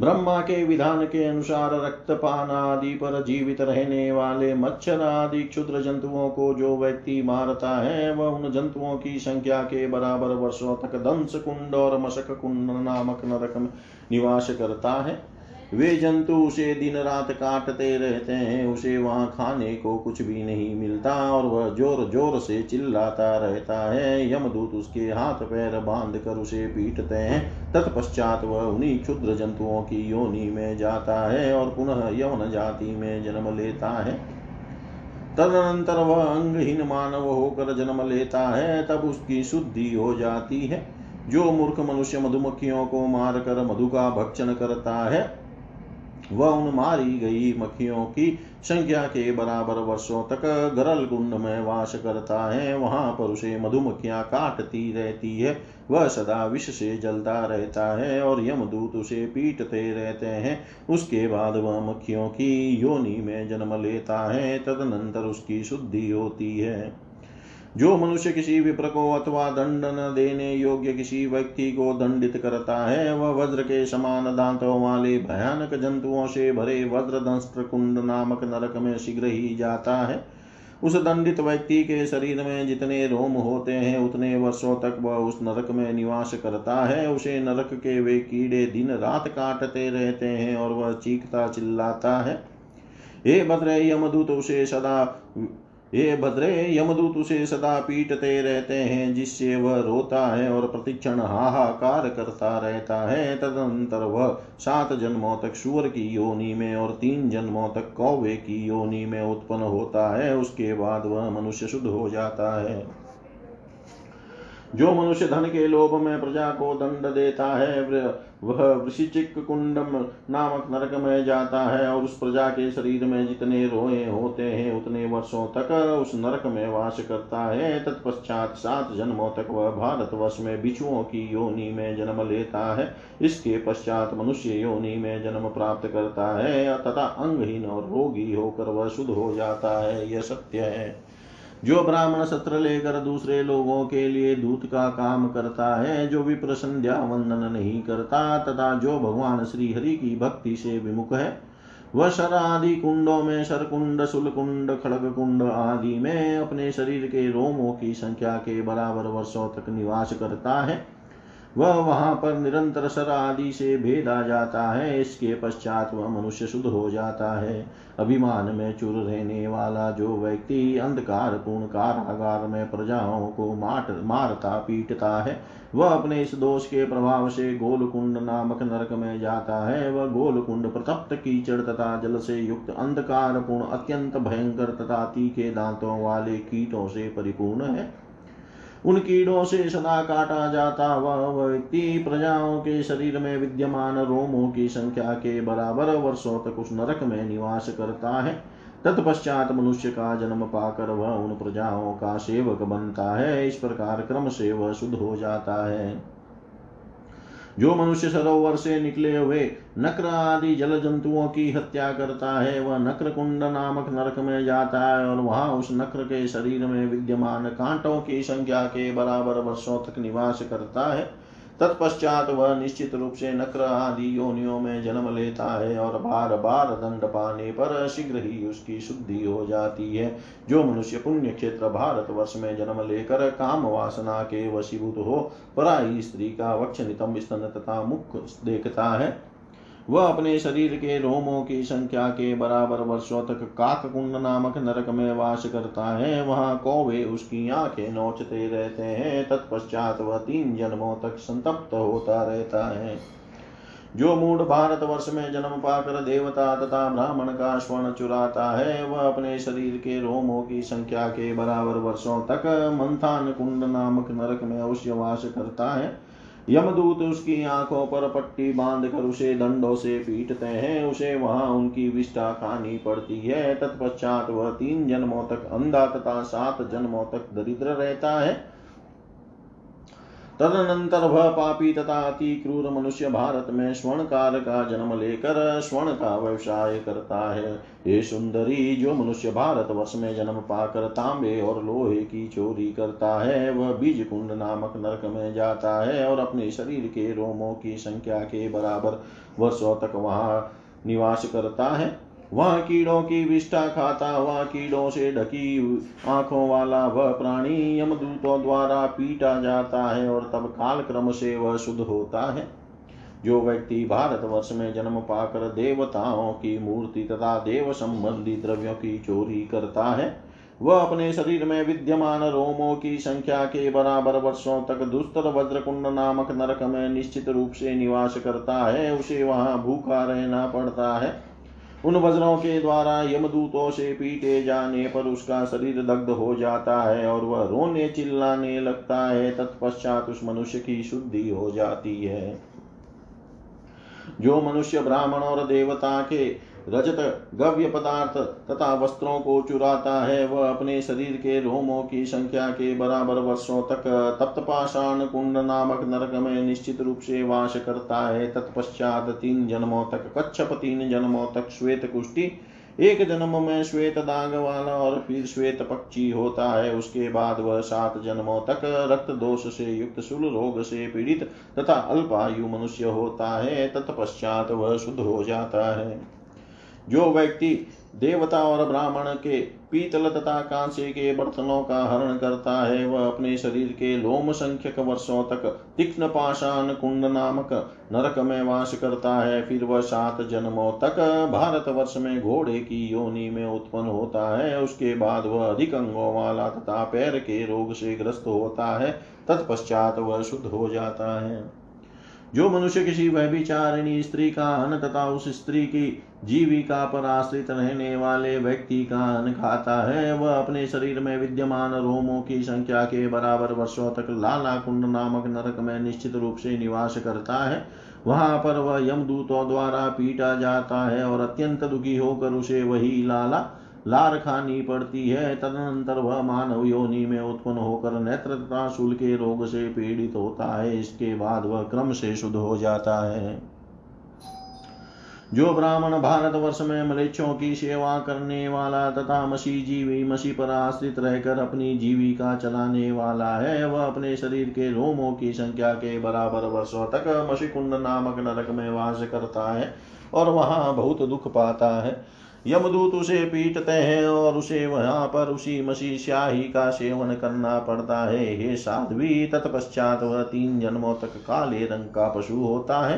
ब्रह्मा के विधान के अनुसार रक्तपान आदि पर जीवित रहने वाले मच्छर आदि क्षुद्र जंतुओं को जो व्यक्ति मारता है, वह उन जंतुओं की संख्या के बराबर वर्षों तक दंश कुंड और मशक कुंड नामक नरक निवास करता है। वे जंतु उसे दिन रात काटते रहते हैं, उसे वहाँ खाने को कुछ भी नहीं मिलता और वह ज़ोर ज़ोर से चिल्लाता रहता है। यमदूत उसके हाथ पैर बाँध कर उसे पीटते हैं। तत्पश्चात वह उन्हीं क्षुद्र जंतुओं की योनि में जाता है और पुनः यवन जाति में जन्म लेता है। तदनंतर वह अंगहीन मानव होकर जन्म लेता है। तब उसकी शुद्धि हो जाती है। जो मूर्ख मनुष्य मधुमक्खियों को मारकर मधु का भक्षण करता है वह उन मारी गई मक्खियों की संख्या के बराबर वर्षों तक गरल कुंड में वास करता है। वहाँ पर उसे मधुमक्खियाँ काटती रहती है। वह सदा विष से जलता रहता है और यमदूत उसे पीटते रहते हैं। उसके बाद वह मक्खियों की योनि में जन्म लेता है। तदनंतर उसकी शुद्धि होती है। जो मनुष्य किसी विप्र को अथवा दंड न देने योग्य किसी व्यक्ति को दंडित करता है, वह वज्र के समान दांतों वाले भयानक जंतुओं से भरे वज्र दंष्ट्र कुंड नामक नरक में शीघ्र ही जाता है। उस दंडित व्यक्ति के शरीर में जितने रोम होते हैं, उतने वर्षों तक वह उस नरक में निवास करता है। उसे नरक के वे कीड़े दिन रात काटते रहते हैं और वह चीखता चिल्लाता है। हे भद्र यमदूत, उसे सदा हे भद्रे, यमदूत उसे सदा पीटते रहते हैं, जिससे वह रोता है और प्रतिक्षण हाहाकार करता रहता है। तदंतर वह सात जन्मों तक सूअर की योनि में और तीन जन्मों तक कौवे की योनि में उत्पन्न होता है। उसके बाद वह मनुष्य शुद्ध हो जाता है। जो मनुष्य धन के लोभ में प्रजा को दंड देता है वह वृशिचिक कुंडम नामक नरक में जाता है और उस प्रजा के शरीर में जितने रोए होते हैं, उतने वर्षों तक उस नरक में वास करता है। तत्पश्चात सात जन्मों तक वह भारत वर्ष में बिछुओं की योनि में जन्म लेता है। इसके पश्चात मनुष्य योनि में जन्म प्राप्त करता है, तथा अंगहीन और रोगी होकर वह शुद्ध हो जाता है, यह सत्य है। जो ब्राह्मण सत्र लेकर दूसरे लोगों के लिए दूत का काम करता है, जो विप्र संध्या वंदन नहीं करता, तथा जो भगवान श्री हरि की भक्ति से विमुख है, वह शर आदि कुंडों में शरकुंड, सुलकुंड खड़ग कुंड आदि में अपने शरीर के रोमों की संख्या के बराबर वर्षों तक निवास करता है। वह वहाँ पर निरंतर सर आदि से भेदा जाता है, इसके पश्चात वह मनुष्य शुद्ध हो जाता है। अभिमान में चुर रहने वाला जो व्यक्ति अंधकार, पूर्ण कारागार में प्रजाओं को मार मारता, पीटता है, वह अपने इस दोष के प्रभाव से गोलकुंड नामक नरक में जाता है। वह गोलकुंड प्रतप्त कीचड़ तथा जल से युक्त अंधकार, पूर्ण अत्यंत भयंकर तथा तीखे दांतों वाले कीटों से परिपूर्ण है। उन कीड़ों से सदा काटा जाता वह व्यक्ति प्रजाओं के शरीर में विद्यमान रोमों की संख्या के बराबर वर्षों तक उस नरक में निवास करता है। तत्पश्चात मनुष्य का जन्म पाकर वह उन प्रजाओं का सेवक बनता है। इस प्रकार क्रम से वह शुद्ध हो जाता है। जो मनुष्य सरोवर से निकले हुए नक्र आदि जल जंतुओं की हत्या करता है, वह नक्र कुंड नामक नरक में जाता है और वहाँ उस नक्र के शरीर में विद्यमान कांटों की संख्या के बराबर वर्षों तक निवास करता है। तत्पश्चात वह निश्चित रूप से नक्र आदि योनियों में जन्म लेता है और बार बार दंड पाने पर शीघ्र ही उसकी शुद्धि हो जाती है। जो मनुष्य पुण्य क्षेत्र भारत वर्ष में जन्म लेकर काम वासना के वशीभूत हो, पराई स्त्री का वक्ष नितम स्तन तथा मुख देखता है। वह अपने शरीर के रोमों की संख्या के बराबर वर्षों तक काक कुंड नामक नरक में वास करता है। वहाँ कौवे उसकी आँखें नोचते रहते हैं। तत्पश्चात वह तीन जन्मों तक संतप्त होता रहता है। जो मूड भारत वर्ष में जन्म पाकर देवता तथा ब्राह्मण का स्वर्ण चुराता है, वह अपने शरीर के रोमों की संख्या के बराबर वर्षों तक मंथान कुंड नामक नरक में अवश्य वास करता है। यमदूत उसकी आँखों पर पट्टी बाँध कर उसे दंडों से पीटते हैं। उसे वहाँ उनकी विष्ठा खानी पड़ती है। तत्पश्चात वह तीन जन्मों तक अंधा तथा सात जन्मों तक दरिद्र रहता है। तदनंतर वह पापी तथा अति क्रूर मनुष्य भारत में स्वर्णकार का जन्म लेकर स्वर्ण का व्यवसाय करता है। हे सुंदरी, जो मनुष्य भारत वर्ष में जन्म पाकर तांबे और लोहे की चोरी करता है, वह बीज कुंड नामक नरक में जाता है और अपने शरीर के रोमों की संख्या के बराबर वर्षों तक वहाँ निवास करता है। वह कीड़ों की विष्ठा खाता हुआ कीड़ों से ढकी आँखों वाला वह प्राणी यमदूतों द्वारा पीटा जाता है और तब काल क्रम से वह शुद्ध होता है। जो व्यक्ति भारत वर्ष में जन्म पाकर देवताओं की मूर्ति तथा देव संबंधी द्रव्यों की चोरी करता है, वह अपने शरीर में विद्यमान रोमों की संख्या के बराबर वर्षों तक दुस्तर वज्रकुंड नामक नरक में निश्चित रूप से निवास करता है, उसे वहाँ भूखा रहना पड़ता है। उन वज्रों के द्वारा यमदूतों से पीटे जाने पर उसका शरीर दग्ध हो जाता है और वह रोने चिल्लाने लगता है। तत्पश्चात उस मनुष्य की शुद्धि हो जाती है। जो मनुष्य ब्राह्मण और देवता के रजत गव्य पदार्थ तथा वस्त्रों को चुराता है। वह अपने शरीर के रोमों की संख्या के बराबर वर्षों तक तप्तपाषाण कुंड नामक नरक में निश्चित रूप से वास करता है। तत्पश्चात तीन जन्मों तक कच्छप, तीन जन्मों तक श्वेत कुष्टि एक जन्म में श्वेत दाग वाला और फिर श्वेत पक्षी होता है। उसके बाद वह सात जन्मों तक रक्त दोष से युक्त, सुल रोग से पीड़ित तथा अल्पायु मनुष्य होता है। तत्पश्चात वह शुद्ध हो जाता है। जो व्यक्ति देवता और ब्राह्मण के पीतल तथा कांसे के बर्तनों का हरण करता है, वह अपने शरीर के लोम संख्यक वर्षों तक तीक्ष्ण पाषाण कुंड नामक नरक में वास करता है। फिर वह सात जन्मों तक भारत वर्ष में घोड़े की योनि में उत्पन्न होता है। उसके बाद वह अधिक अंगों वाला तथा पैर के रोग से ग्रस्त होता है। तत्पश्चात वह शुद्ध हो जाता है। जो मनुष्य किसी व्यभिचारिणी स्त्री का अन्न तथा उस स्त्री की जीविका पर आश्रित रहने वाले व्यक्ति का अन्न खाता है, वह अपने शरीर में विद्यमान रोमों की संख्या के बराबर वर्षों तक लाला कुंड नामक नरक में निश्चित रूप से निवास करता है। वहाँ पर वह यमदूतों द्वारा पीटा जाता है और अत्यंत दुखी होकर उसे वही लाला लार खानी पड़ती है, तदनंतर वह मानव योनि में उत्पन्न होकर नेत्र तथा शूल के रोग से पीड़ित होता है। इसके बाद वह क्रम से शुद्ध हो जाता है। जो ब्राह्मण भारत वर्ष में मलेच्छों की सेवा करने वाला तथा मसी जीवी मसी पर आश्रित रहकर अपनी जीविका चलाने वाला है, वह अपने शरीर के रोमों की संख्या के बराबर वर्षों तक मशीकुंड नामक नरक में वास करता है और वहाँ बहुत दुख पाता है। यमदूत उसे पीटते हैं और उसे वहाँ पर उसी मसी स्याही का सेवन करना पड़ता है। हे साध्वी, तत्पश्चात वह तीन जन्मों तक काले रंग का पशु होता है।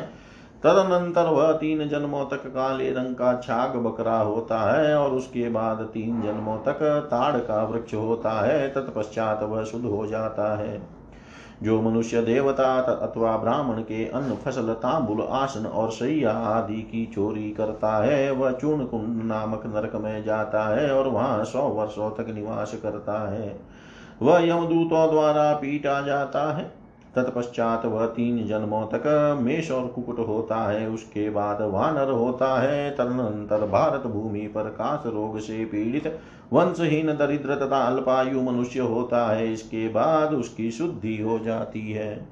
तदनंतर वह तीन जन्मों तक काले रंग का छाग बकरा होता है और उसके बाद तीन जन्मों तक ताड़ का वृक्ष होता है। तत्पश्चात वह शुद्ध हो जाता है। जो मनुष्य देवता अथवा ब्राह्मण के अन्न फ़सल, तांबुल, आसन और सैया आदि की चोरी करता है, वह चूर्ण कुंड नामक नरक में जाता है और वहाँ सौ वर्षों तक निवास करता है। वह यमदूतों द्वारा पीटा जाता है। तत्पश्चात वह तीन जन्मों तक मेष और कुकुट होता है। उसके बाद वानर होता है। तदनंतर भारत भूमि पर काश रोग से पीड़ित, वंशहीन, दरिद्र तथा अल्पायु मनुष्य होता है। इसके बाद उसकी शुद्धि हो जाती है।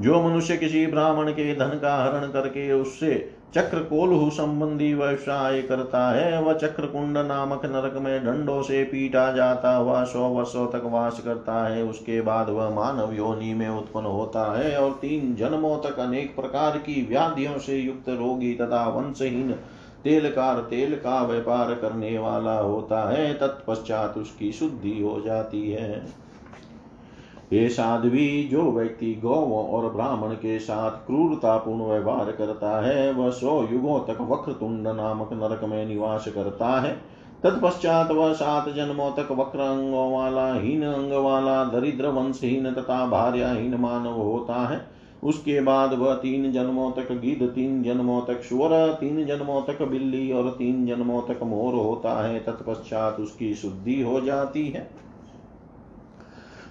जो मनुष्य किसी ब्राह्मण के धन का हरण करके उससे चक्र कोलहु संबंधी व्यवसाय करता है, वह चक्र कुंड नामक नरक में दंडों से पीटा जाता हुआ सौ वर्षों तक वास करता है, उसके बाद वह मानव योनि में उत्पन्न होता है और तीन जन्मों तक अनेक प्रकार की व्याधियों से युक्त रोगी तथा वंशहीन तेलकार तेल का व्यापार करने वाला होता है, तत्पश्चात उसकी शुद्धि हो जाती है। ये साध्वी जो व्यक्ति गौवों और ब्राह्मण के साथ क्रूरतापूर्ण व्यवहार करता है, वह सौ युगों तक वक्रतुंड नामक नरक में निवास करता है। तत्पश्चात वह सात जन्मों तक वक्र अंगों वाला, हीन अंग वाला, दरिद्र वंशहीन तथा भार्याहीन मानव होता है। उसके बाद वह तीन जन्मों तक गिद्ध तीन जन्मों तक स्वर तीन जन्मों तक बिल्ली और तीन जन्मों तक मोर होता है। तत्पश्चात उसकी शुद्धि हो जाती है।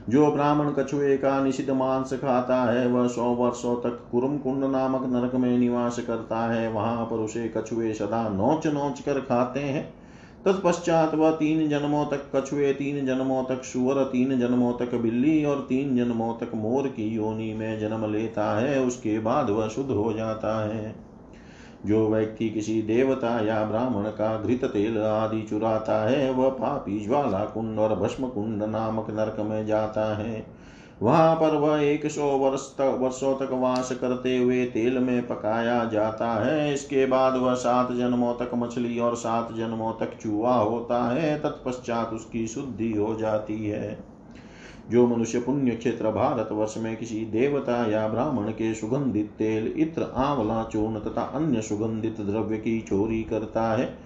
जो ब्राह्मण कछुए का निषिद्ध मांस खाता है, वह सौ वर्षों तक कुरुम कुंड नामक नरक में निवास करता है। वहाँ पर उसे कछुए सदा नोच नोच कर खाते हैं। तत्पश्चात वह तीन जन्मों तक कछुए, तीन जन्मों तक सुअर, तीन जन्मों तक बिल्ली और तीन जन्मों तक मोर की योनि में जन्म लेता है। उसके बाद वह शुद्ध हो जाता है। जो व्यक्ति किसी देवता या ब्राह्मण का घृत तेल आदि चुराता है, वह पापी ज्वाला कुंड और भस्म कुंड नामक नरक में जाता है। वहाँ पर वह एक सौ वर्ष तक वर्षों तक वास करते हुए तेल में पकाया जाता है। इसके बाद वह सात जन्मों तक मछली और सात जन्मों तक चूहा होता है। तत्पश्चात उसकी शुद्धि हो जाती है। जो मनुष्य पुण्य क्षेत्र भारत वर्ष में किसी देवता या ब्राह्मण के सुगंधित तेल, इत्र, आंवला, चूर्ण तथा अन्य सुगंधित द्रव्य की चोरी करता है,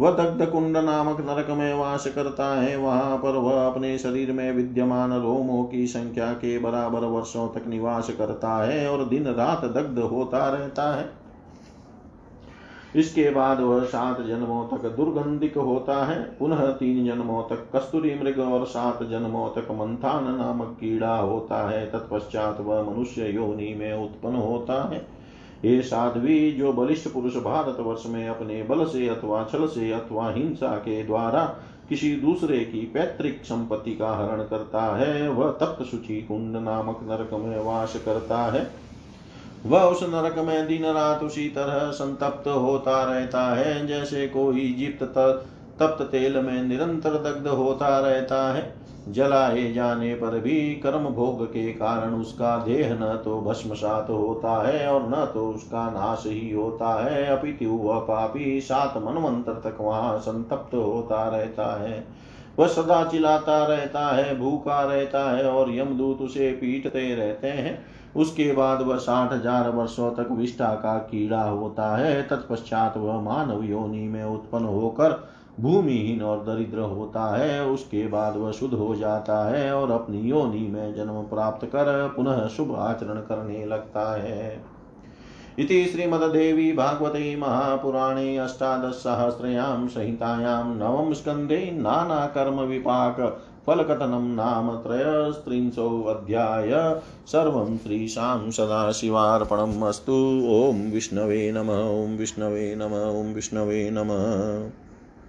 वह दग्ध कुंड नामक नरक में वास करता है। वहाँ पर वह अपने शरीर में विद्यमान रोमों की संख्या के बराबर वर्षों तक निवास करता है और दिन रात दग्ध होता रहता है। इसके बाद वह सात जन्मों तक दुर्गंधिक होता है। पुनः तीन जन्मों तक कस्तूरी मृग और सात जन्मों तक मंथान नामक कीड़ा होता है। तत्पश्चात वह मनुष्य योनि में उत्पन्न होता है। ये साध्वी जो बलिष्ठ पुरुष भारत वर्ष में अपने बल से अथवा छल से अथवा हिंसा के द्वारा किसी दूसरे की पैतृक संपत्ति का हरण करता है, वह तप्त सूची कुंड नामक नरक में वास करता है। वह उस नरक में दिन रात उसी तरह संतप्त होता रहता है, जैसे कोई जीप्त तप्त तेल में निरंतर दग्ध होता रहता है। जलाए जाने पर भी कर्म भोग के कारण उसका देह न तो भस्मसात होता है और न तो उसका नाश ही होता है। अपितु वह पापी सात मनवंतर तक वहाँ संतप्त होता रहता है। वह सदा चिल्लाता रहता है, भूखा रहता है और यमदूत उसे पीटते रहते हैं। उसके बाद वह साठ हज़ार वर्षों तक विष्ठा का कीड़ा होता है। तत्पश्चात वह मानव योनि में उत्पन्न होकर भूमिहीन और दरिद्र होता है। उसके बाद वह शुद्ध हो जाता है और अपनी योनि में जन्म प्राप्त कर पुनः शुभ आचरण करने लगता है। इति श्रीमद्देवी भागवते महापुराणे अष्टादशसहस्रयां संहितायां नवम स्कन्धे नानाकर्मविपाक फलकथनं नाम त्रयस्त्रिंशोऽध्याय सर्वं श्रीशां सदाशिवार्पणम् अस्तु। ॐ विष्णवे नम, ॐ विष्णवे नम, ॐ विष्णवे नमः।